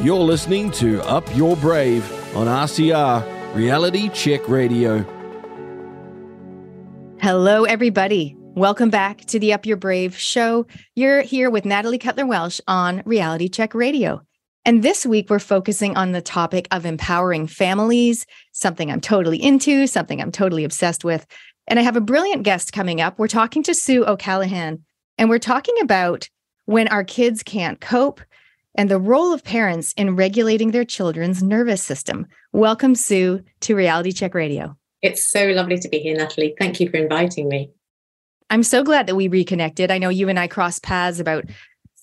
You're listening to Up Your Brave on RCR, Reality Check Radio. Hello, everybody. Welcome back to the Up Your Brave show. You're here with Natalie Cutler Welsh on Reality Check Radio. And this week, we're focusing on the topic of empowering families, something I'm totally into, something I'm totally obsessed with. And I have a brilliant guest coming up. We're talking to Sue O'Callaghan, and we're talking about when our kids can't cope and the role of parents in regulating their children's nervous system. Welcome, Sue, to Reality Check Radio. It's so lovely to be here, Natalie. Thank you for inviting me. I'm so glad that we reconnected. I know you and I crossed paths about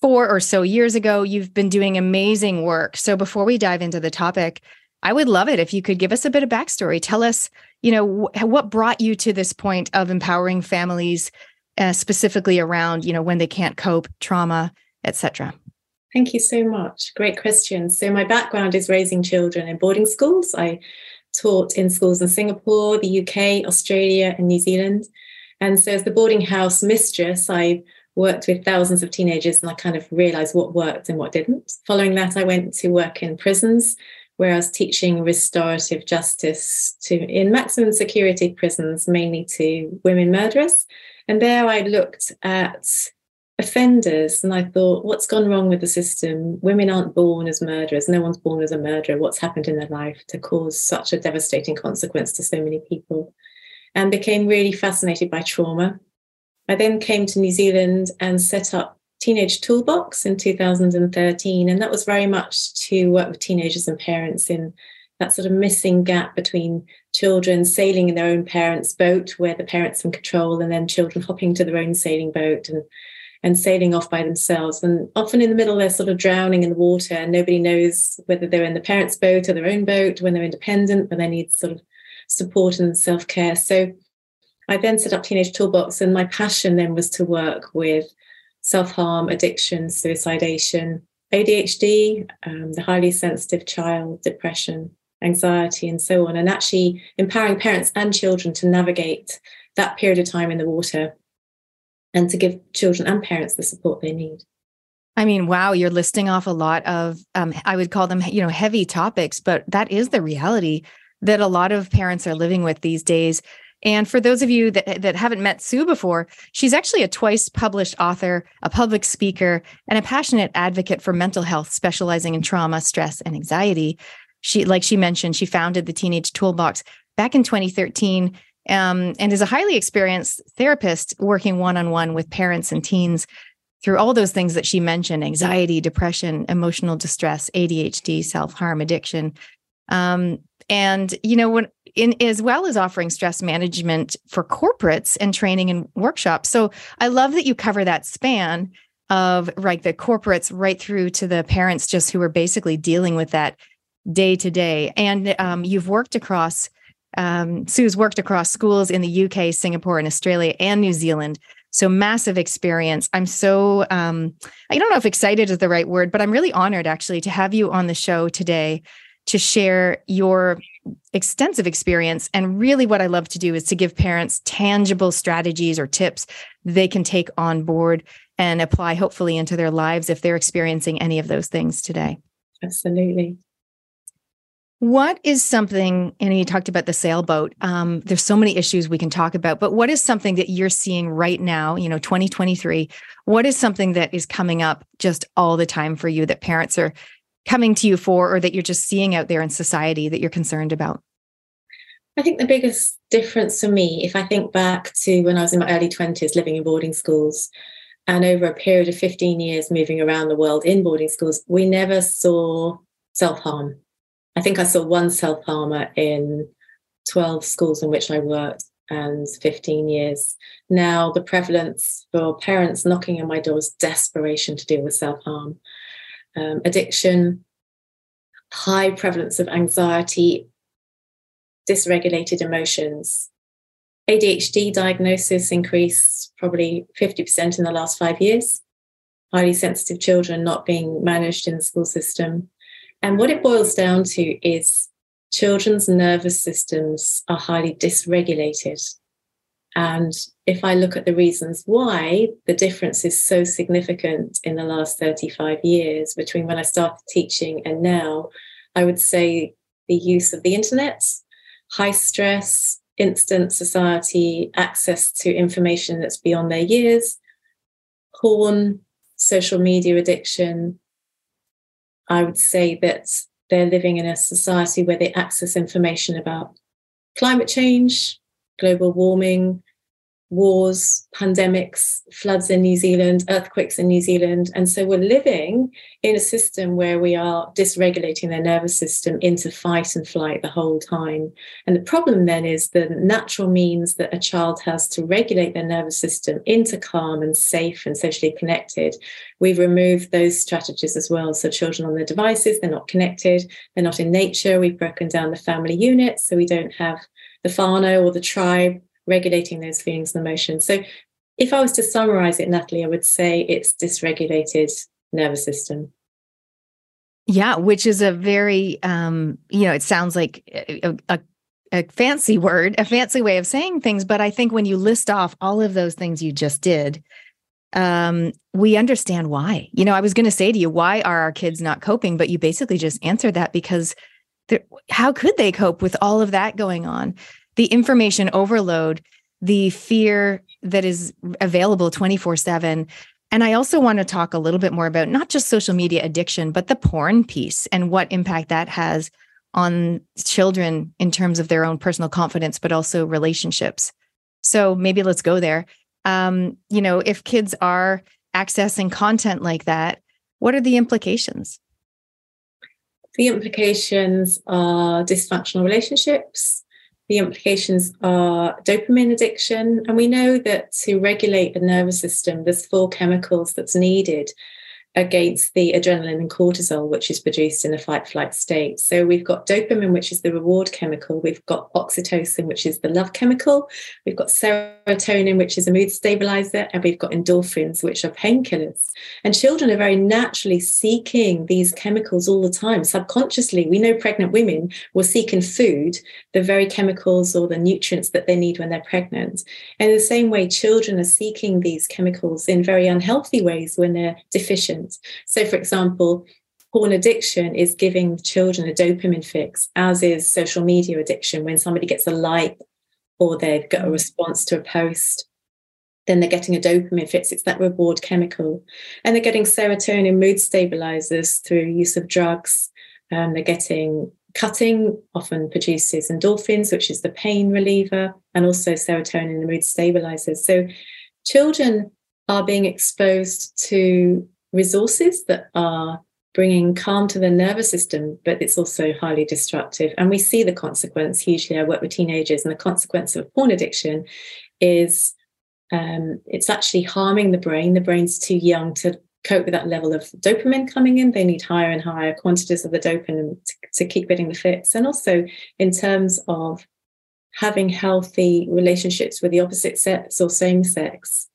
four or so years ago. You've been doing amazing work. So before we dive into the topic, I would love it if you could give us a bit of backstory. Tell us, you know, wh- what brought you to this point of empowering families, uh, specifically around, you know, when they can't cope, trauma, etc. Thank you so much. Great question. So my background is raising children in boarding schools. I taught in schools in Singapore, the UK, Australia, and New Zealand. And so, as the boarding house mistress, I worked with thousands of teenagers and I kind of realized what worked and what didn't. Following that, I went to work in prisons where I was teaching restorative justice to in maximum security prisons, mainly to women murderers. And there I looked at offenders and I thought, what's gone wrong with the system? Women aren't born as murderers. No one's born as a murderer. What's happened in their life to cause such a devastating consequence to so many people? And became really fascinated by trauma I then came to New Zealand and set up Teenage Toolbox in 2013. And that was very much to work with teenagers and parents in that sort of missing gap between children sailing in their own parents' boat where the parents in control and then children hopping to their own sailing boat and and sailing off by themselves. And often in the middle, they're sort of drowning in the water and nobody knows whether they're in the parents' boat or their own boat when they're independent, but they need sort of support and self care. So I then set up Teenage Toolbox, and my passion then was to work with self harm, addiction, suicidation, ADHD, um, the highly sensitive child, depression, anxiety, and so on, and actually empowering parents and children to navigate that period of time in the water and to give children and parents the support they need. I mean, wow, you're listing off a lot of, um, I would call them, you know, heavy topics, but that is the reality that a lot of parents are living with these days. And for those of you that, that haven't met Sue before, she's actually a twice published author, a public speaker, and a passionate advocate for mental health, specializing in trauma, stress, and anxiety. She, like she mentioned, she founded the Teenage Toolbox back in 2013 um, and is a highly experienced therapist working one on one with parents and teens through all those things that she mentioned anxiety, depression, emotional distress, ADHD, self harm, addiction. Um, and, you know, when in as well as offering stress management for corporates and training and workshops. So I love that you cover that span of like the corporates right through to the parents just who are basically dealing with that day to day. And um, you've worked across um, Sue's worked across schools in the UK, Singapore, and Australia and New Zealand. So massive experience. I'm so um, I don't know if excited is the right word, but I'm really honored actually to have you on the show today to share your extensive experience. And really, what I love to do is to give parents tangible strategies or tips they can take on board and apply, hopefully, into their lives if they're experiencing any of those things today. Absolutely. What is something, and you talked about the sailboat. Um, there's so many issues we can talk about, but what is something that you're seeing right now, you know, 2023? What is something that is coming up just all the time for you that parents are coming to you for or that you're just seeing out there in society that you're concerned about? I think the biggest difference for me, if I think back to when I was in my early 20s living in boarding schools, and over a period of 15 years moving around the world in boarding schools, we never saw self harm. I think I saw one self harmer in 12 schools in which I worked and 15 years. Now, the prevalence for parents knocking on my door is desperation to deal with self harm um, addiction, high prevalence of anxiety, dysregulated emotions. ADHD diagnosis increased probably 50% in the last five years. Highly sensitive children not being managed in the school system. And what it boils down to is children's nervous systems are highly dysregulated. And if I look at the reasons why, the difference is so significant in the last 35 years between when I started teaching and now, I would say the use of the internet, high stress, instant society, access to information that's beyond their years, porn, social media addiction. I would say that they're living in a society where they access information about climate change, global warming, wars, pandemics, floods in New Zealand, earthquakes in New Zealand. And so we're living in a system where we are dysregulating their nervous system into fight and flight the whole time. And the problem then is the natural means that a child has to regulate their nervous system into calm and safe and socially connected. We've removed those strategies as well. So children on their devices, they're not connected, they're not in nature. We've broken down the family units, so we don't have the whānau or the tribe regulating those feelings and emotions. So, if I was to summarize it, Natalie, I would say it's dysregulated nervous system. Yeah, which is a very, um, you know, it sounds like a, a, a fancy word, a fancy way of saying things. But I think when you list off all of those things you just did, um, we understand why. You know, I was going to say to you, why are our kids not coping? But you basically just answered that because how could they cope with all of that going on? The information overload, the fear that is available 24 7. And I also want to talk a little bit more about not just social media addiction, but the porn piece and what impact that has on children in terms of their own personal confidence, but also relationships. So maybe let's go there. Um, you know, if kids are accessing content like that, what are the implications? The implications are dysfunctional relationships, the implications are dopamine addiction. And we know that to regulate the nervous system, there's four chemicals that's needed against the adrenaline and cortisol, which is produced in a fight flight state. So we've got dopamine, which is the reward chemical. We've got oxytocin, which is the love chemical. We've got serotonin, which is a mood stabilizer. And we've got endorphins, which are painkillers. And children are very naturally seeking these chemicals all the time. Subconsciously, we know pregnant women will seek in food the very chemicals or the nutrients that they need when they're pregnant. And in the same way, children are seeking these chemicals in very unhealthy ways when they're deficient so, for example, porn addiction is giving children a dopamine fix, as is social media addiction. When somebody gets a like or they've got a response to a post, then they're getting a dopamine fix. It's that reward chemical. And they're getting serotonin mood stabilizers through use of drugs. Um, they're getting cutting, often produces endorphins, which is the pain reliever, and also serotonin, the mood stabilizers. So children are being exposed to resources that are bringing calm to the nervous system, but it's also highly destructive. And we see the consequence hugely. I work with teenagers, and the consequence of porn addiction is um, it's actually harming the brain. The brain's too young to cope with that level of dopamine coming in. They need higher and higher quantities of the dopamine to, to keep getting the fix. And also, in terms of having healthy relationships with the opposite sex or same sex,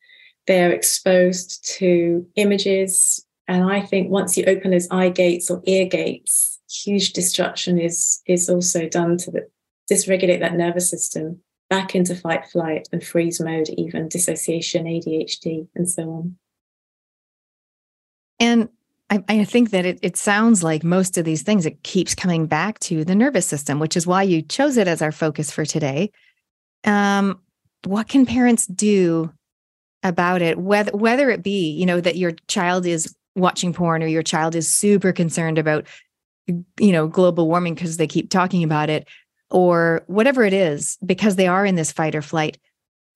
they're exposed to images. And I think once you open those eye gates or ear gates, huge destruction is, is also done to the, dysregulate that nervous system back into fight, flight, and freeze mode, even dissociation, ADHD, and so on. And I, I, think that it, it sounds like most of these things, it keeps coming back to the nervous system, which is why you chose it as our focus for today. Um, what can parents do about it whether whether it be you know that your child is watching porn or your child is super concerned about you know global warming because they keep talking about it or whatever it is because they are in this fight or flight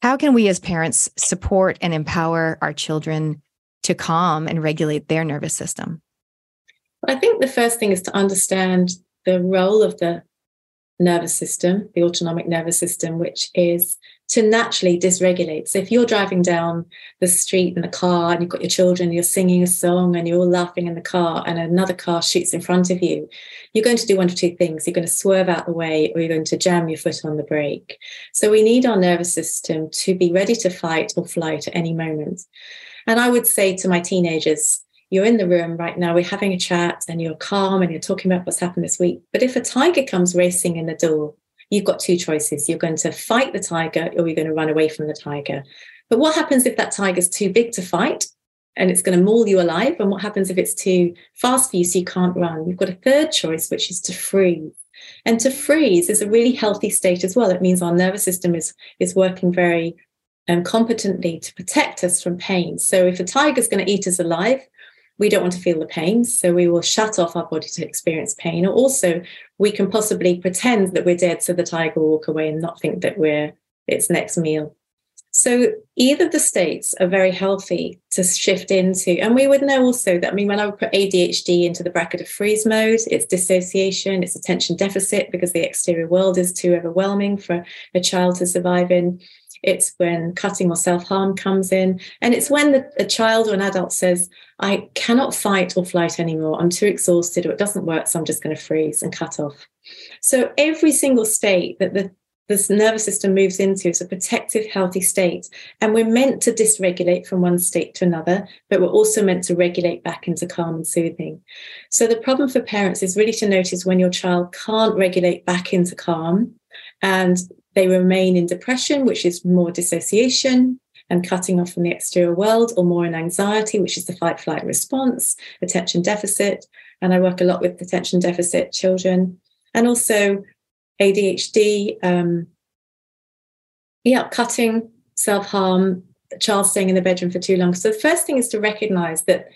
how can we as parents support and empower our children to calm and regulate their nervous system? I think the first thing is to understand the role of the nervous system the autonomic nervous system which is to naturally dysregulate. So if you're driving down the street in a car and you've got your children, you're singing a song and you're all laughing in the car, and another car shoots in front of you, you're going to do one of two things. You're going to swerve out the way or you're going to jam your foot on the brake. So we need our nervous system to be ready to fight or flight at any moment. And I would say to my teenagers, you're in the room right now, we're having a chat and you're calm and you're talking about what's happened this week. But if a tiger comes racing in the door, you've got two choices. You're going to fight the tiger or you're going to run away from the tiger. But what happens if that tiger's too big to fight and it's going to maul you alive? And what happens if it's too fast for you so you can't run? You've got a third choice, which is to freeze. And to freeze is a really healthy state as well. It means our nervous system is, is working very um, competently to protect us from pain. So if a tiger's going to eat us alive, we don't want to feel the pain. So we will shut off our body to experience pain. Or also, we can possibly pretend that we're dead so the tiger will walk away and not think that we're its next meal. So either of the states are very healthy to shift into. And we would know also that, I mean, when I would put ADHD into the bracket of freeze mode, it's dissociation, it's attention deficit because the exterior world is too overwhelming for a child to survive in. It's when cutting or self harm comes in. And it's when the, a child or an adult says, I cannot fight or flight anymore. I'm too exhausted or it doesn't work. So I'm just going to freeze and cut off. So every single state that the this nervous system moves into is a protective, healthy state. And we're meant to dysregulate from one state to another, but we're also meant to regulate back into calm and soothing. So the problem for parents is really to notice when your child can't regulate back into calm and they remain in depression, which is more dissociation and cutting off from the exterior world, or more in anxiety, which is the fight flight response, attention deficit. And I work a lot with attention deficit children. And also ADHD, um, yeah, cutting, self harm, child staying in the bedroom for too long. So the first thing is to recognize that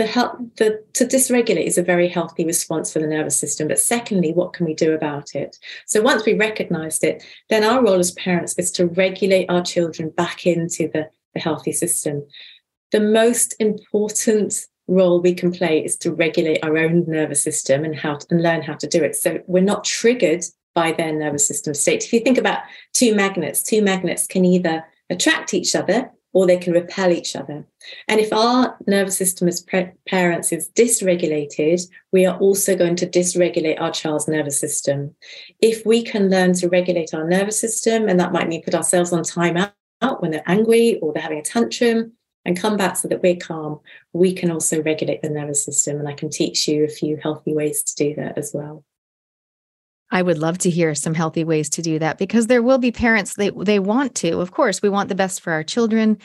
the help the to dysregulate is a very healthy response for the nervous system. But secondly, what can we do about it? So once we recognized it, then our role as parents is to regulate our children back into the, the healthy system. The most important role we can play is to regulate our own nervous system and how to, and learn how to do it. So we're not triggered by their nervous system state. If you think about two magnets, two magnets can either attract each other or they can repel each other. And if our nervous system as pre- parents is dysregulated, we are also going to dysregulate our child's nervous system. If we can learn to regulate our nervous system, and that might mean put ourselves on time out when they're angry or they're having a tantrum, and come back so that we're calm, we can also regulate the nervous system. And I can teach you a few healthy ways to do that as well. I would love to hear some healthy ways to do that because there will be parents they they want to. Of course, we want the best for our children.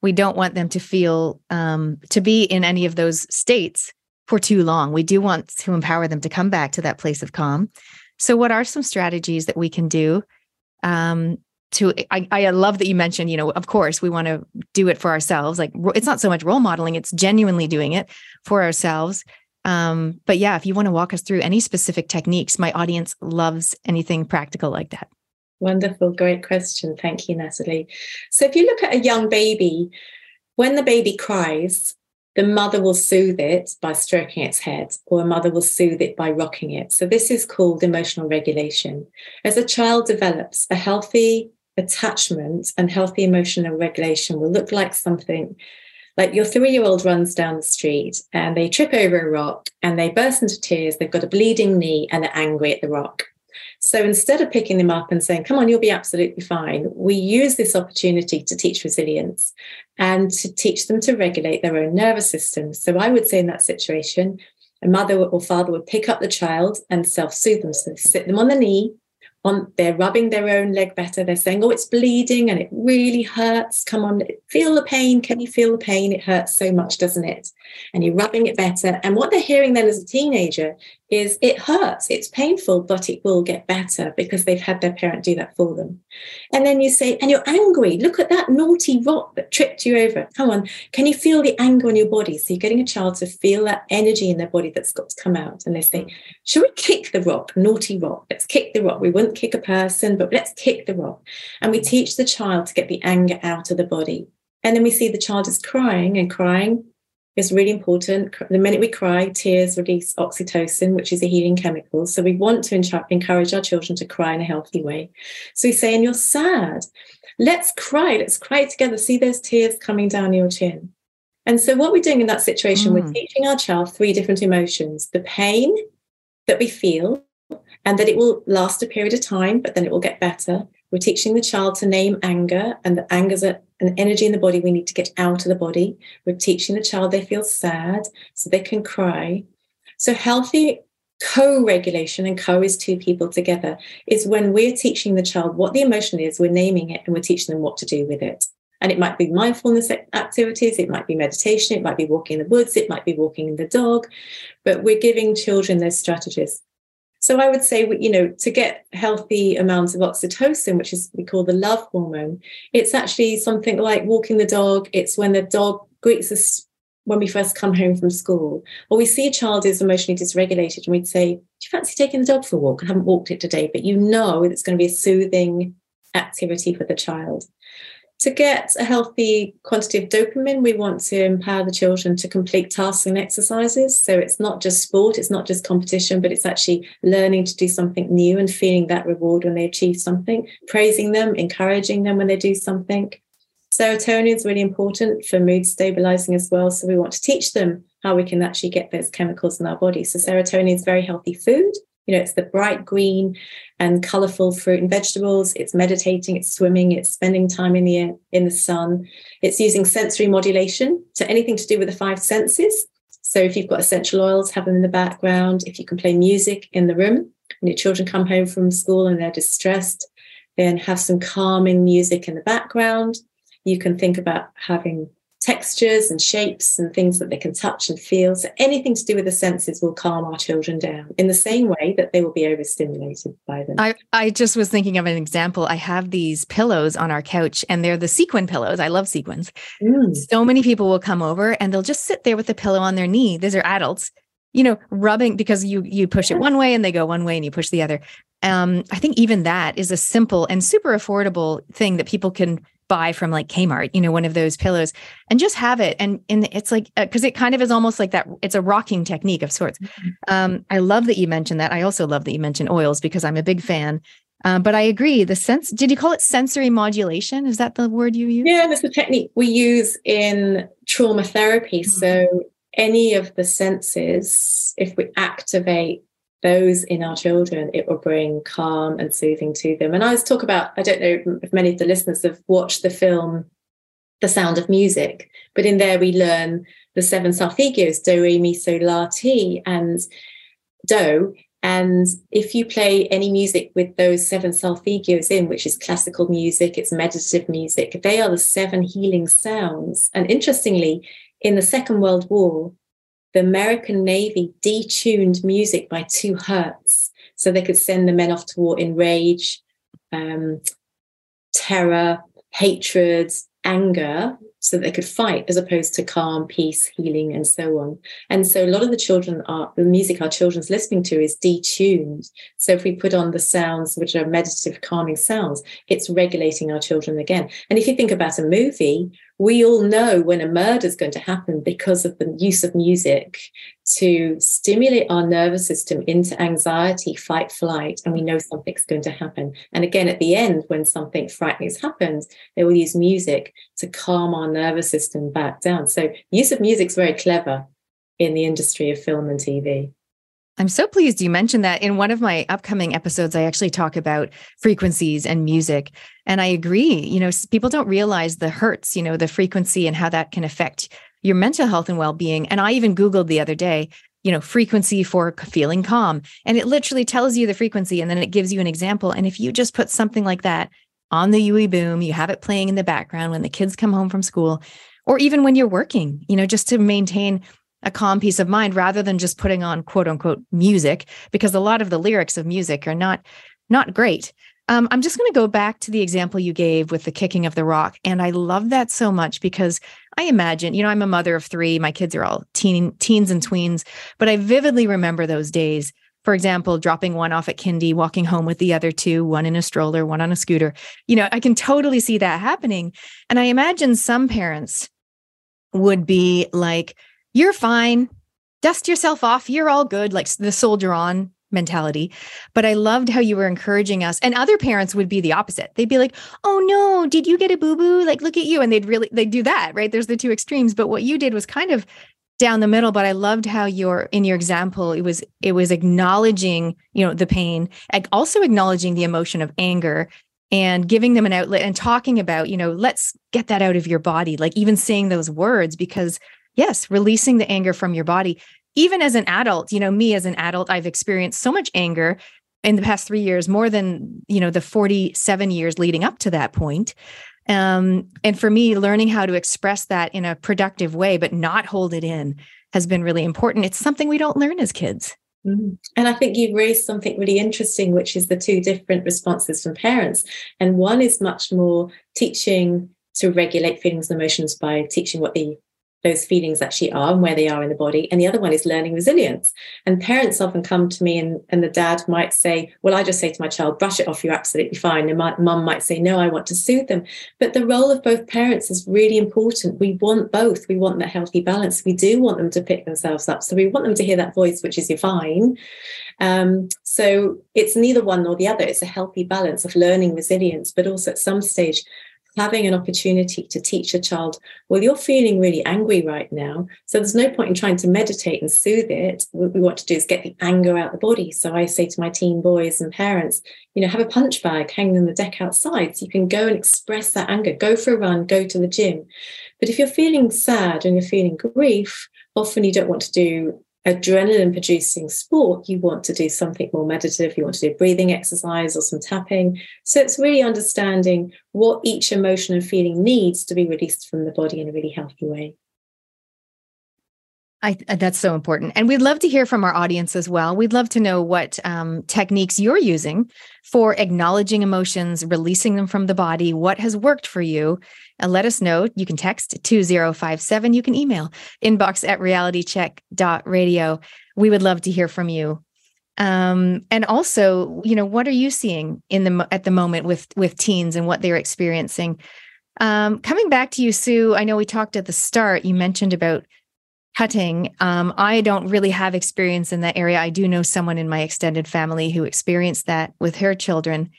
We don't want them to feel um, to be in any of those states for too long. We do want to empower them to come back to that place of calm. So, what are some strategies that we can do um, to? I, I love that you mentioned. You know, of course, we want to do it for ourselves. Like it's not so much role modeling; it's genuinely doing it for ourselves. Um, but yeah, if you want to walk us through any specific techniques, my audience loves anything practical like that. Wonderful, great question. Thank you, Natalie. So, if you look at a young baby, when the baby cries, the mother will soothe it by stroking its head, or a mother will soothe it by rocking it. So, this is called emotional regulation. As a child develops, a healthy attachment and healthy emotional regulation will look like something like your three year old runs down the street and they trip over a rock and they burst into tears. They've got a bleeding knee and they're angry at the rock. So instead of picking them up and saying, come on, you'll be absolutely fine, we use this opportunity to teach resilience and to teach them to regulate their own nervous system. So I would say in that situation, a mother or father would pick up the child and self soothe them. So sit them on the knee on they're rubbing their own leg better. They're saying oh it's bleeding and it really hurts. Come on feel the pain. Can you feel the pain? It hurts so much doesn't it and you're rubbing it better. And what they're hearing then as a teenager is it hurts it's painful but it will get better because they've had their parent do that for them. And then you say and you're angry. Look at that naughty rock that tripped you over. Come on can you feel the anger in your body? So you're getting a child to feel that energy in their body that's got to come out. And they say should we kick the rock naughty rock let's kick the rock we wouldn't kick a person, but let's kick the rock. And we teach the child to get the anger out of the body. And then we see the child is crying, and crying is really important. The minute we cry, tears release oxytocin, which is a healing chemical. So we want to encourage our children to cry in a healthy way. So we say, and you're sad. Let's cry. Let's cry together. See those tears coming down your chin. And so, what we're doing in that situation, mm. we're teaching our child three different emotions the pain that we feel, and that it will last a period of time, but then it will get better. We're teaching the child to name anger, and the anger is an energy in the body we need to get out of the body. We're teaching the child they feel sad so they can cry. So, healthy co regulation, and co is two people together, is when we're teaching the child what the emotion is, we're naming it, and we're teaching them what to do with it. And it might be mindfulness activities, it might be meditation, it might be walking in the woods, it might be walking in the dog, but we're giving children those strategies. So I would say, you know, to get healthy amounts of oxytocin, which is we call the love hormone, it's actually something like walking the dog. It's when the dog greets us when we first come home from school, or we see a child is emotionally dysregulated, and we'd say, "Do you fancy taking the dog for a walk?" I haven't walked it today, but you know it's going to be a soothing activity for the child to get a healthy quantity of dopamine, we want to empower the children to complete tasks and exercises. So it's not just sport, it's not just competition, but it's actually learning to do something new and feeling that reward when they achieve something, praising them, encouraging them when they do something. Serotonin is really important for mood stabilizing as well. So we want to teach them how we can actually get those chemicals in our body. So serotonin is very healthy food. You know, it's the bright green and colorful fruit and vegetables. It's meditating, it's swimming, it's spending time in the in the sun. It's using sensory modulation, so anything to do with the five senses. So if you've got essential oils, have them in the background. If you can play music in the room when your children come home from school and they're distressed, then have some calming music in the background. You can think about having textures and shapes and things that they can touch and feel. So anything to do with the senses will calm our children down in the same way that they will be overstimulated by them. I, I just was thinking of an example. I have these pillows on our couch and they're the sequin pillows. I love sequins. Mm. So many people will come over and they'll just sit there with the pillow on their knee. These are adults, you know, rubbing because you you push it one way and they go one way and you push the other. Um, I think even that is a simple and super affordable thing that people can buy from like Kmart, you know, one of those pillows and just have it. And, and it's like, uh, cause it kind of is almost like that. It's a rocking technique of sorts. Mm-hmm. Um, I love that you mentioned that. I also love that you mentioned oils because I'm a big fan. Um, but I agree. The sense, did you call it sensory modulation? Is that the word you use? Yeah, that's the technique we use in trauma therapy. Mm-hmm. So any of the senses, if we activate those in our children, it will bring calm and soothing to them. And I was talk about, I don't know if many of the listeners have watched the film The Sound of Music, but in there we learn the seven solfeggios, do, re, mi, so, la, ti, and do. And if you play any music with those seven solfeggios in, which is classical music, it's meditative music, they are the seven healing sounds. And interestingly, in the Second World War, the American Navy detuned music by two hertz so they could send the men off to war in rage, um, terror, hatred, anger, so that they could fight as opposed to calm, peace, healing, and so on. And so a lot of the children are the music our children's listening to is detuned. So if we put on the sounds which are meditative, calming sounds, it's regulating our children again. And if you think about a movie, we all know when a murder is going to happen because of the use of music to stimulate our nervous system into anxiety, fight, flight, and we know something's going to happen. And again, at the end, when something frightening has happened, they will use music to calm our nervous system back down. So, use of music is very clever in the industry of film and TV. I'm so pleased you mentioned that. In one of my upcoming episodes, I actually talk about frequencies and music. And I agree, you know, people don't realize the hertz, you know, the frequency and how that can affect your mental health and well being. And I even Googled the other day, you know, frequency for feeling calm. And it literally tells you the frequency and then it gives you an example. And if you just put something like that on the UE boom, you have it playing in the background when the kids come home from school, or even when you're working, you know, just to maintain a calm peace of mind rather than just putting on quote unquote music because a lot of the lyrics of music are not not great. Um, i'm just going to go back to the example you gave with the kicking of the rock and i love that so much because i imagine you know i'm a mother of three my kids are all teen, teens and tweens but i vividly remember those days for example dropping one off at kindy walking home with the other two one in a stroller one on a scooter. You know i can totally see that happening and i imagine some parents would be like you're fine. Dust yourself off. You're all good. Like the soldier on mentality. But I loved how you were encouraging us. And other parents would be the opposite. They'd be like, oh no, did you get a boo boo? Like, look at you. And they'd really, they'd do that, right? There's the two extremes. But what you did was kind of down the middle but i loved how your in your example it was it was acknowledging you know the pain also acknowledging the emotion of anger and giving them an outlet and talking about you know let's get that out of your body like even saying those words because yes, releasing the anger from your body. even as an adult, you know, me as an adult, I've experienced so much anger in the past three years, more than, you know, the 47 years leading up to that point. Um, and for me, learning how to express that in a productive way, but not hold it in has been really important. It's something we don't learn as kids. Mm-hmm. And I think you've raised something really interesting, which is the two different responses from parents. And one is much more teaching to regulate feelings and emotions by teaching what the those feelings actually are and where they are in the body. And the other one is learning resilience. And parents often come to me and, and the dad might say, Well, I just say to my child, brush it off, you're absolutely fine. And my mum might say, No, I want to soothe them. But the role of both parents is really important. We want both. We want that healthy balance. We do want them to pick themselves up. So we want them to hear that voice, which is you're fine. Um, so it's neither one nor the other. It's a healthy balance of learning resilience, but also at some stage having an opportunity to teach a child, well, you're feeling really angry right now. So there's no point in trying to meditate and soothe it. What we want to do is get the anger out the body. So I say to my teen boys and parents, you know, have a punch bag hanging on the deck outside so you can go and express that anger, go for a run, go to the gym. But if you're feeling sad and you're feeling grief, often you don't want to do adrenaline producing sport, you want to do something more meditative, you want to do a breathing exercise or some tapping. So it's really understanding what each emotion and feeling needs to be released from the body in a really healthy way. I, uh, that's so important. And we'd love to hear from our audience as well. We'd love to know what um, techniques you're using for acknowledging emotions, releasing them from the body, what has worked for you. And let us know. You can text 2057. You can email inbox at realitycheck.radio. We would love to hear from you. Um, and also, you know, what are you seeing in the at the moment with with teens and what they're experiencing? Um, coming back to you, Sue, I know we talked at the start, you mentioned about cutting. Um, I don't really have experience in that area. I do know someone in my extended family who experienced that with her children.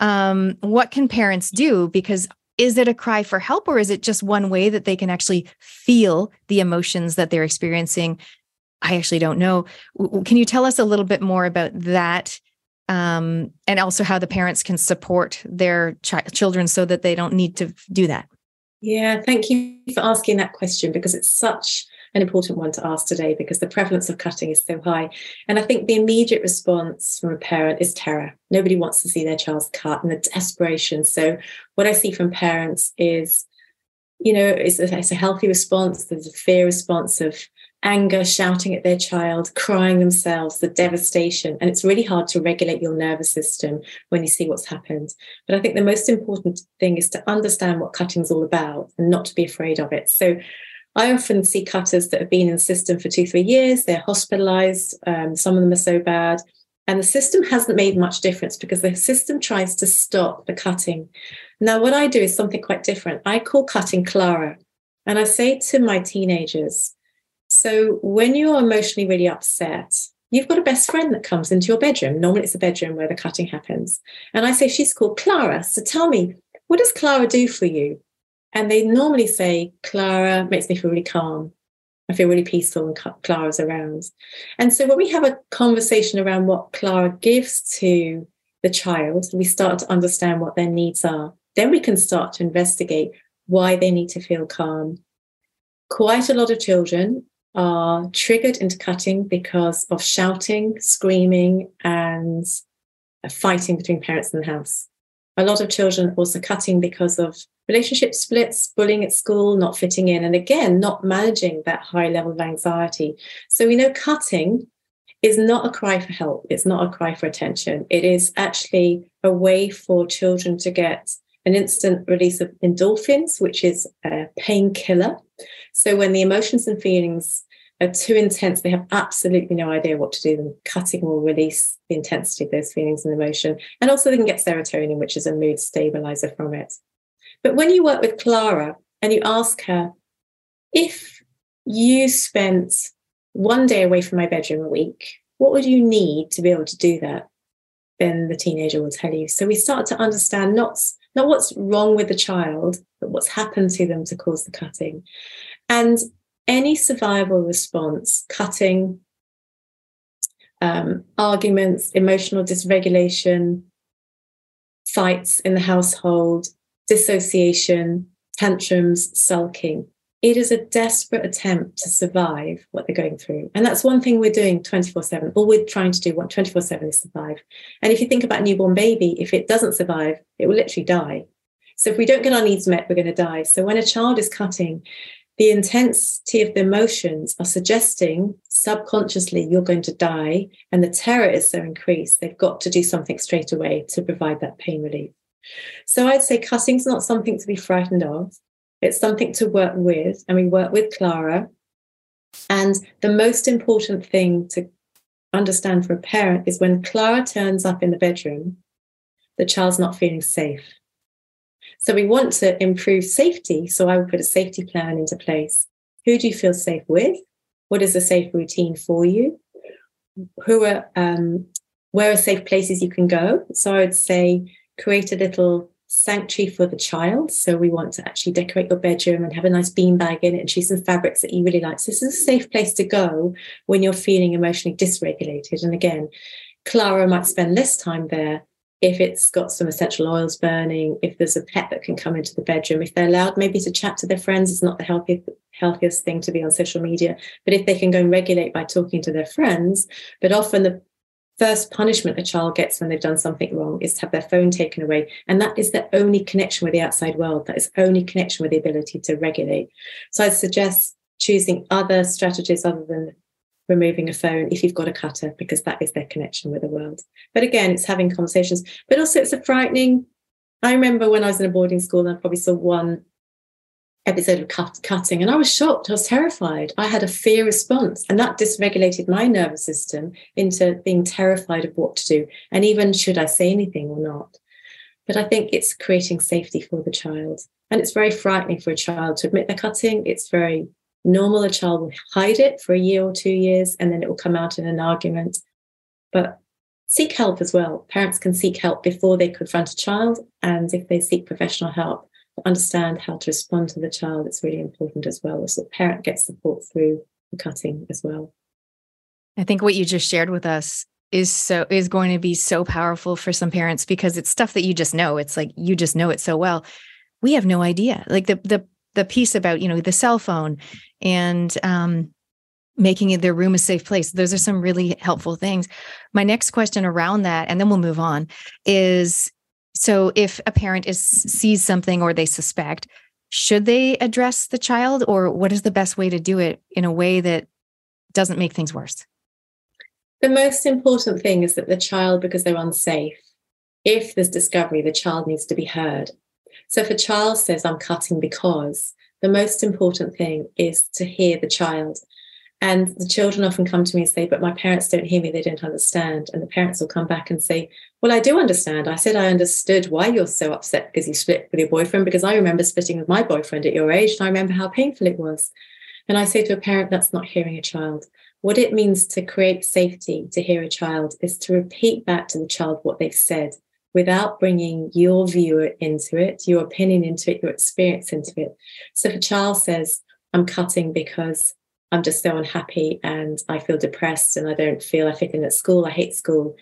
Um, what can parents do? Because is it a cry for help or is it just one way that they can actually feel the emotions that they're experiencing? I actually don't know. Can you tell us a little bit more about that? Um, and also how the parents can support their ch- children so that they don't need to do that. Yeah, thank you for asking that question because it's such an important one to ask today because the prevalence of cutting is so high. And I think the immediate response from a parent is terror. Nobody wants to see their child's cut and the desperation. So, what I see from parents is, you know, it's a, it's a healthy response. There's a fear response of anger, shouting at their child, crying themselves, the devastation. And it's really hard to regulate your nervous system when you see what's happened. But I think the most important thing is to understand what cutting's all about and not to be afraid of it. So I often see cutters that have been in the system for two, three years. They're hospitalized. Um, some of them are so bad. And the system hasn't made much difference because the system tries to stop the cutting. Now, what I do is something quite different. I call cutting Clara. And I say to my teenagers, so when you're emotionally really upset, you've got a best friend that comes into your bedroom. Normally it's a bedroom where the cutting happens. And I say, she's called Clara. So tell me, what does Clara do for you? And they normally say, Clara makes me feel really calm. I feel really peaceful when Clara's around. And so when we have a conversation around what Clara gives to the child, we start to understand what their needs are. Then we can start to investigate why they need to feel calm. Quite a lot of children are triggered into cutting because of shouting, screaming, and fighting between parents in the house. A lot of children also cutting because of relationship splits, bullying at school, not fitting in, and again, not managing that high level of anxiety. So we know cutting is not a cry for help. It's not a cry for attention. It is actually a way for children to get an instant release of endorphins, which is a painkiller. So when the emotions and feelings are too intense, they have absolutely no idea what to do. Then cutting will release the intensity of those feelings and emotion. And also they can get serotonin, which is a mood stabilizer from it. But when you work with Clara and you ask her, if you spent one day away from my bedroom a week, what would you need to be able to do that? Then the teenager will tell you. So we start to understand not, not what's wrong with the child, but what's happened to them to cause the cutting. And any survival response, cutting, um, arguments, emotional dysregulation, fights in the household, dissociation, tantrums, sulking. it is a desperate attempt to survive what they're going through. And that's one thing we're doing 24 7. All we're trying to do 24 7 is survive. And if you think about a newborn baby, if it doesn't survive, it will literally die. So if we don't get our needs met, we're going to die. So when a child is cutting, the intensity of the emotions are suggesting subconsciously you're going to die. And the terror is so increased, they've got to do something straight away to provide that pain relief. So I'd say cutting's not something to be frightened of. It's something to work with, and we work with Clara. And the most important thing to understand for a parent is when Clara turns up in the bedroom, the child's not feeling safe. So we want to improve safety. So I would put a safety plan into place. Who do you feel safe with? What is a safe routine for you? Who are um, where are safe places you can go? So I would say create a little sanctuary for the child. So we want to actually decorate your bedroom and have a nice beanbag in it and choose some fabrics that you really like. So this is a safe place to go when you're feeling emotionally dysregulated. And again, Clara might spend less time there if it's got some essential oils burning, if there's a pet that can come into the bedroom, if they're allowed maybe to chat to their friends, it's not the healthiest healthiest thing to be on social media. But if they can go and regulate by talking to their friends, but often the first punishment a child gets when they've done something wrong is to have their phone taken away. And that is their only connection with the outside world. That is only connection with the ability to regulate. So I'd suggest choosing other strategies other than removing a phone if you've got a cutter, because that is their connection with the world. But again, it's having conversations, but also it's a frightening. I remember when I was in a boarding school and I probably saw one episode of cut, cutting and I was shocked. I was terrified. I had a fear response and that dysregulated my nervous system into being terrified of what to do and even should I say anything or not. But I think it's creating safety for the child. And it's very frightening for a child to admit they're cutting. It's very normal. A child will hide it for a year or two years and then it will come out in an argument. But seek help as well. Parents can seek help before they confront a child. And if they seek professional help, understand how to respond to the child, it's really important as well. So the parent gets support through the cutting as well. I think what you just shared with us is so is going to be so powerful for some parents because it's stuff that you just know. It's like you just know it so well. We have no idea. Like the the the piece about, you know, the cell phone and um making their room a safe place. Those are some really helpful things. My next question around that, and then we'll move on, is so if a parent is sees something or they suspect, should they address the child or what is the best way to do it in a way that doesn't make things worse? The most important thing is that the child, because they're unsafe, if there's discovery, the child needs to be heard. So if a child says, I'm cutting because, the most important thing is to hear the child and the children often come to me and say, But my parents don't hear me, they don't understand. And the parents will come back and say, Well, I do understand. I said I understood why you're so upset because you split with your boyfriend, because I remember splitting with my boyfriend at your age, and I remember how painful it was. And I say to a parent, That's not hearing a child. What it means to create safety to hear a child is to repeat back to the child what they've said without bringing your view into it, your opinion into it, your experience into it. So if a child says, I'm cutting because I'm just so unhappy and I feel depressed and I don't feel I fit in at school. I hate school.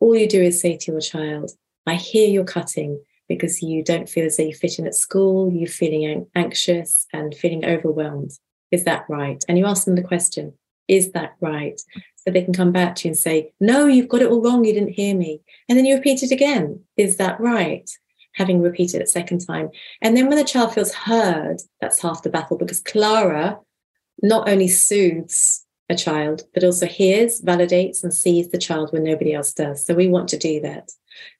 All you do is say to your child, I hear you're cutting because you don't feel as though you fit in at school, you're feeling anxious and feeling overwhelmed. Is that right? And you ask them the question, is that right? So they can come back to you and say, no, you've got it all wrong. You didn't hear me. And then you repeat it again. Is that right? Having repeated it second time. And then when the child feels heard, that's half the battle because Clara not only soothes a child, but also hears, validates, and sees the child when nobody else does. So we want to do that.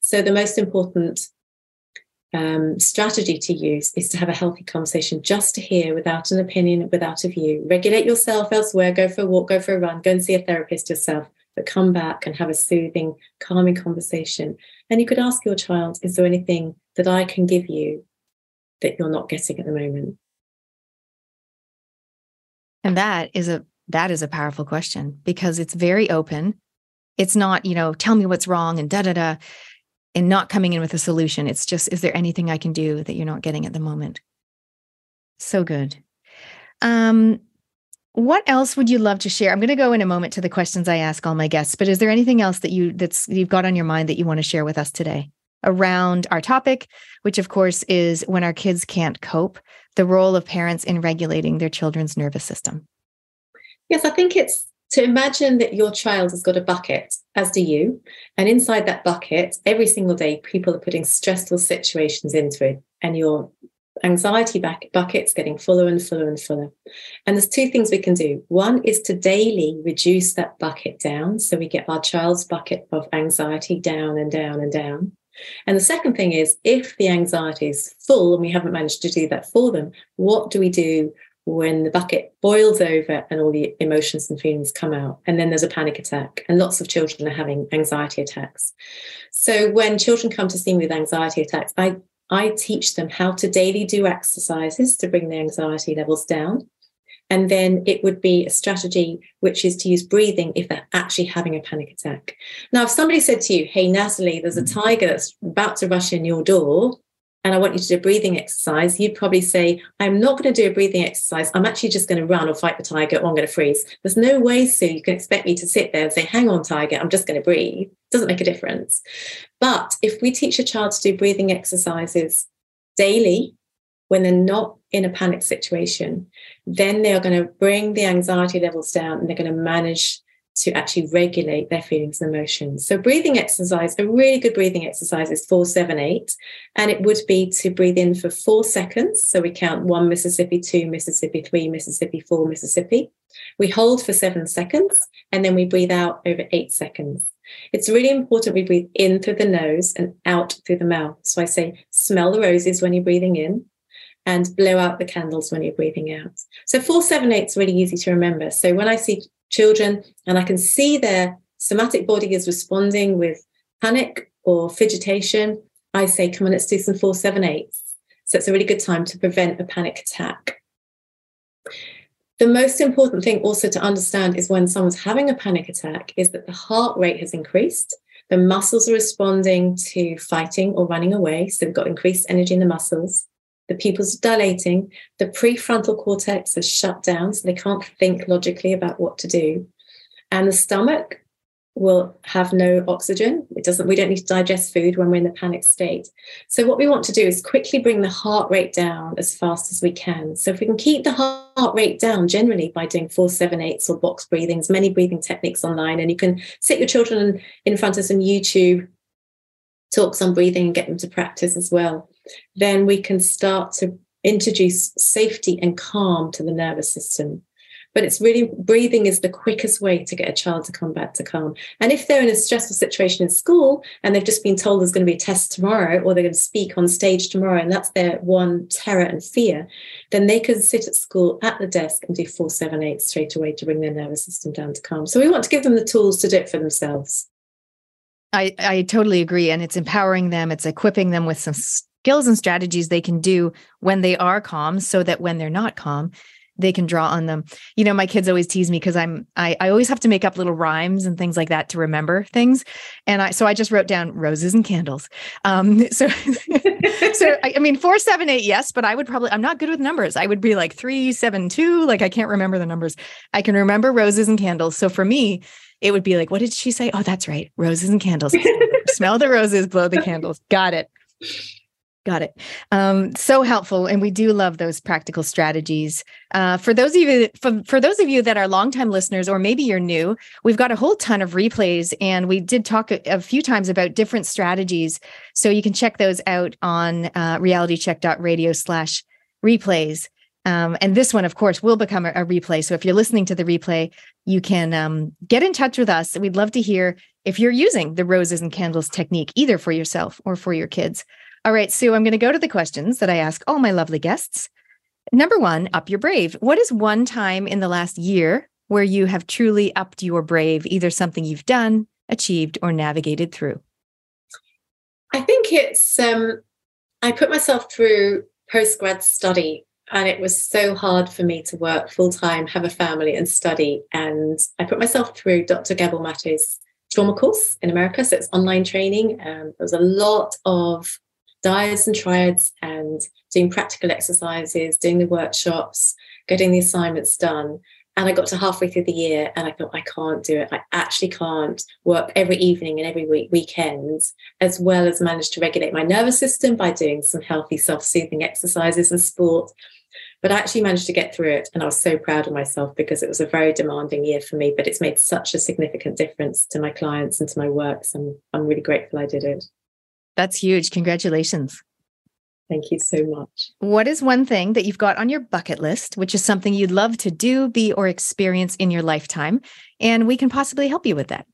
So the most important um, strategy to use is to have a healthy conversation, just to hear without an opinion, without a view. Regulate yourself elsewhere, go for a walk, go for a run, go and see a therapist yourself, but come back and have a soothing, calming conversation. And you could ask your child, is there anything that I can give you that you're not getting at the moment? And that is a that is a powerful question because it's very open. It's not, you know, tell me what's wrong and da da da and not coming in with a solution. It's just is there anything I can do that you're not getting at the moment? So good. Um what else would you love to share? I'm going to go in a moment to the questions I ask all my guests, but is there anything else that you that's you've got on your mind that you want to share with us today? around our topic, which of course is when our kids can't cope, the role of parents in regulating their children's nervous system. Yes, I think it's to imagine that your child has got a bucket, as do you. And inside that bucket, every single day, people are putting stressful situations into it. And your anxiety bucket's getting fuller and fuller and fuller. And there's two things we can do. One is to daily reduce that bucket down. So we get our child's bucket of anxiety down and down and down. And the second thing is if the anxiety is full and we haven't managed to do that for them, what do we do when the bucket boils over and all the emotions and feelings come out? And then there's a panic attack. And lots of children are having anxiety attacks. So when children come to see me with anxiety attacks, I I teach them how to daily do exercises to bring their anxiety levels down. And then it would be a strategy which is to use breathing if they're actually having a panic attack. Now, if somebody said to you, Hey, Natalie, there's a mm. tiger that's about to rush in your door, and I want you to do a breathing exercise, you'd probably say, I'm not going to do a breathing exercise. I'm actually just going to run or fight the tiger or I'm going to freeze. There's no way, Sue, you can expect me to sit there and say, Hang on, tiger, I'm just going to breathe. It doesn't make a difference. But if we teach a child to do breathing exercises daily when they're not in a panic situation, then they are going to bring the anxiety levels down and they're going to manage to actually regulate their feelings and emotions. So, breathing exercise, a really good breathing exercise is four, seven, eight. And it would be to breathe in for four seconds. So, we count one Mississippi, two Mississippi, three Mississippi, four Mississippi. We hold for seven seconds and then we breathe out over eight seconds. It's really important we breathe in through the nose and out through the mouth. So, I say, smell the roses when you're breathing in and blow out the candles when you're breathing out. So, four, seven, eight is really easy to remember. So, when I see children, and I can see their somatic body is responding with panic or fidgetation, I say, come on, let's do some four, seven, eights. So it's a really good time to prevent a panic attack. The most important thing also to understand is when someone's having a panic attack is that the heart rate has increased. The muscles are responding to fighting or running away. So they've got increased energy in the muscles. The pupils are dilating. The prefrontal cortex is shut down, so they can't think logically about what to do. And the stomach will have no oxygen. It doesn't, we don't need to digest food when we're in the panic state. So what we want to do is quickly bring the heart rate down as fast as we can. So if we can keep the heart rate down generally by doing four, seven, eights or box breathings, many breathing techniques online, and you can sit your children in front of some YouTube talks on breathing and get them to practice as well then we can start to introduce safety and calm to the nervous system. But it's really breathing is the quickest way to get a child to come back to calm. And if they're in a stressful situation in school and they've just been told there's going to be a test tomorrow or they're going to speak on stage tomorrow and that's their one terror and fear, then they can sit at school at the desk and do four, seven, eight straight away to bring their nervous system down to calm. So we want to give them the tools to do it for themselves. I, I totally agree. And it's empowering them, it's equipping them with some skills and strategies they can do when they are calm so that when they're not calm they can draw on them. You know my kids always tease me because i'm I, I always have to make up little rhymes and things like that to remember things. And i so i just wrote down roses and candles. Um so so I, I mean four seven eight yes but i would probably i'm not good with numbers. I would be like three seven two like i can't remember the numbers. I can remember roses and candles. So for me it would be like what did she say? Oh that's right roses and candles. Smell the roses blow the candles. Got it Got it. Um, so helpful, and we do love those practical strategies. Uh, for those of you, for, for those of you that are longtime listeners, or maybe you're new, we've got a whole ton of replays, and we did talk a, a few times about different strategies. So you can check those out on uh, realitycheck.radio/slash replays. Um, and this one, of course, will become a, a, replay. So if you're listening to the replay, you can um, get in touch with us. We'd love to hear if you're using the roses and candles technique, either for yourself or for your kids. All right, Sue, I'm going to go to the questions that I ask all my lovely guests. Number one, up your brave. What is one time in the last year where you have truly upped your brave, either something you've done, achieved, or navigated through? I think it's, um, I put myself through postgrad study and it was so hard for me to work full time, have a family, and study. And I put myself through Dr. Gabor Mate's trauma course in America. So it's online training. Um, there was a lot of dyads and triads and doing practical exercises, doing the workshops, getting the assignments done. And I got to halfway through the year and I thought, I can't do it. I actually can't work every evening and every week, weekends, as well as manage to regulate my nervous system by doing some healthy self soothing exercises and sport. But I actually managed to get through it. And I was so proud of myself because it was a very demanding year for me, but it's made such a significant difference to my clients and to my work. So I'm, I'm really grateful I did it. That's huge. Congratulations. Thank you so much. What is one thing that you've got on your bucket list, which is something you'd love to do, be, or experience in your lifetime? And we can possibly help you with that.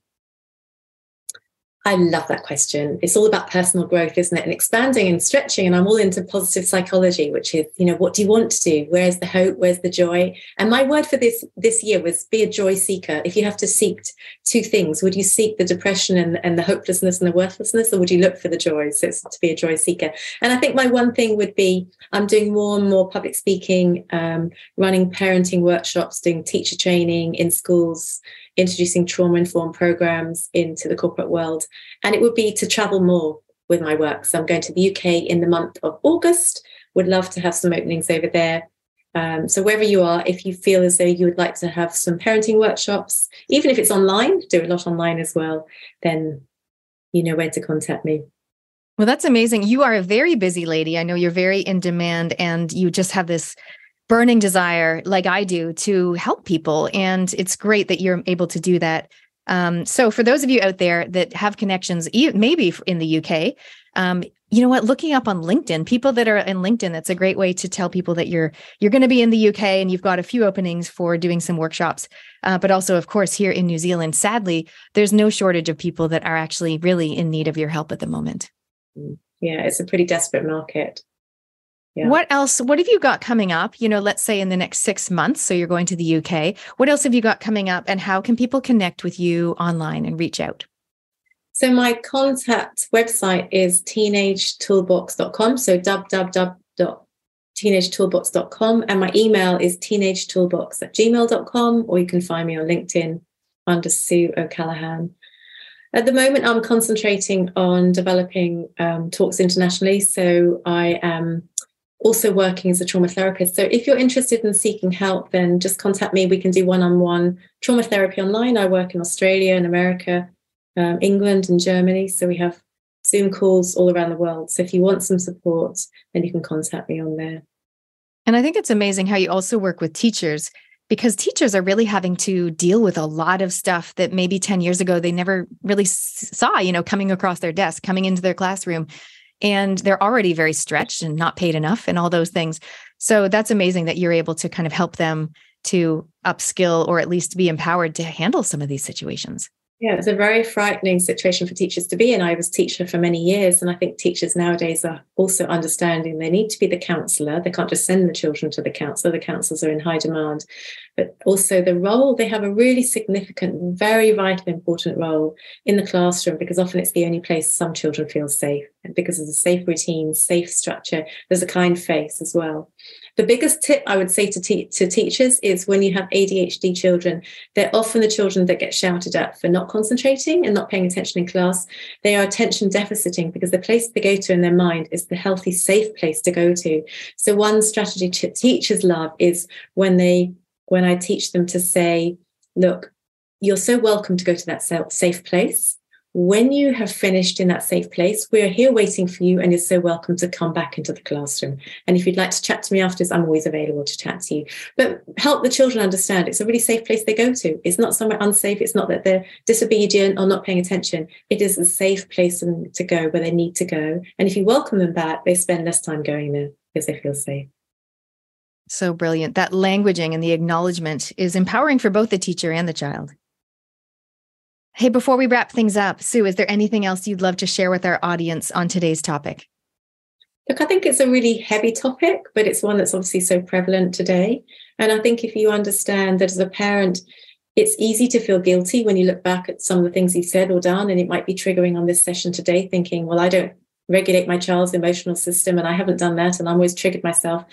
I love that question. It's all about personal growth, isn't it? And expanding and stretching. And I'm all into positive psychology, which is, you know, what do you want to do? Where's the hope? Where's the joy? And my word for this this year was be a joy seeker. If you have to seek two things, would you seek the depression and, and the hopelessness and the worthlessness, or would you look for the joy? So it's to be a joy seeker. And I think my one thing would be I'm doing more and more public speaking, um, running parenting workshops, doing teacher training in schools introducing trauma informed programs into the corporate world. And it would be to travel more with my work. So I'm going to the UK in the month of August. Would love to have some openings over there. Um, so wherever you are, if you feel as though you would like to have some parenting workshops, even if it's online, do a lot online as well, then you know where to contact me. Well, that's amazing. You are a very busy lady. I know you're very in demand and you just have this burning desire, like I do, to help people. And it's great that you're able to do that. Um, so, for those of you out there that have connections, maybe in the UK, um, you know what? Looking up on LinkedIn, people that are in LinkedIn, that's a great way to tell people that you're you're going to be in the UK and you've got a few openings for doing some workshops. Uh, but also, of course, here in New Zealand, sadly, there's no shortage of people that are actually really in need of your help at the moment. Mm. Yeah, it's a pretty desperate market. Yeah. What else? What have you got coming up? You know, let's say in the next six months. So you're going to the UK. What else have you got coming up? And how can people connect with you online and reach out? So my contact website is teenagetoolbox.com. So www.teenagetoolbox.com. And my email is teenagetoolbox at gmail.com, or you can find me on LinkedIn under Sue O'Callaghan. At the moment, I'm concentrating on developing um, talks internationally. So I am also working as a trauma therapist. So if you're interested in seeking help, then just contact me. We can do one-on-one trauma therapy online. I work in Australia and America, um, England and Germany. So we have Zoom calls all around the world. So if you want some support, then you can contact me on there. And I think it's amazing how you also work with teachers because teachers are really having to deal with a lot of stuff that maybe 10 years ago they never really saw, you know, coming across their desk, coming into their classroom and they're already very stretched and not paid enough and all those things. So that's amazing that you're able to kind of help them to upskill or at least be empowered to handle some of these situations. Yeah, it's a very frightening situation for teachers to be in. I was teacher for many years, and I think teachers nowadays are also understanding they need to be the counsellor. They can't just send the children to the counsellor. The counsellors are in high demand, but also the role they have a really significant, very vital, important role in the classroom because often it's the only place some children feel safe. And because there's a safe routine, safe structure, there's a kind face as well. The biggest tip I would say to, te- to teachers is when you have ADHD children, they're often the children that get shouted at for not concentrating and not paying attention in class. They are attention deficiting because the place they go to in their mind is the healthy, safe place to go to. So one strategy to teachers love is when they when I teach them to say, look, you're so welcome to go to that safe place when you have finished in that safe place, we're here waiting for you, and you're so welcome to come back into the classroom. And if you'd like to chat to me afterwards, I'm always available to chat to you. But help the children understand it's a really safe place they go to. It's not somewhere unsafe. It's not that they're disobedient or not paying attention. It is a safe place to go where they need to go. And if you welcome them back, they spend less time going there because they feel safe. So brilliant. That languaging and the acknowledgement is empowering for both the teacher and the child. Hey, before we wrap things up, Sue, is there anything else you'd love to share with our audience on today's topic? Look, I think it's a really heavy topic, but it's one that's obviously so prevalent today. And I think if you understand that as a parent, it's easy to feel guilty when you look back at some of the things you've said or done, and it might be triggering on this session today, thinking, well, I don't regulate my child's emotional system and I haven't done that, and I'm always triggered myself.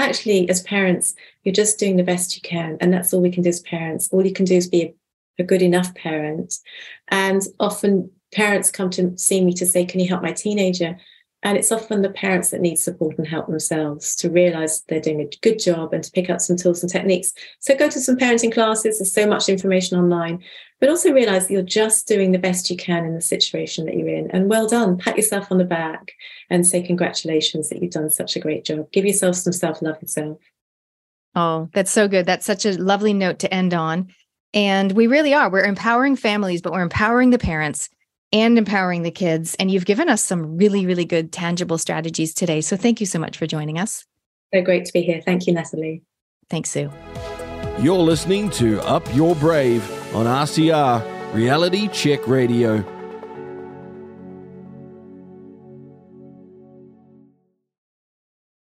Actually, as parents, you're just doing the best you can. And that's all we can do as parents. All you can do is be a good enough parent. And often parents come to see me to say, Can you help my teenager? And it's often the parents that need support and help themselves to realize they're doing a good job and to pick up some tools and techniques. So go to some parenting classes, there's so much information online, but also realize you're just doing the best you can in the situation that you're in. And well done, pat yourself on the back and say congratulations that you've done such a great job. Give yourself some self love yourself. Oh, that's so good. That's such a lovely note to end on. And we really are. We're empowering families, but we're empowering the parents and empowering the kids. And you've given us some really, really good, tangible strategies today. So thank you so much for joining us. So great to be here. Thank you, Natalie. Thanks, Sue. You're listening to Up Your Brave on RCR Reality Check Radio.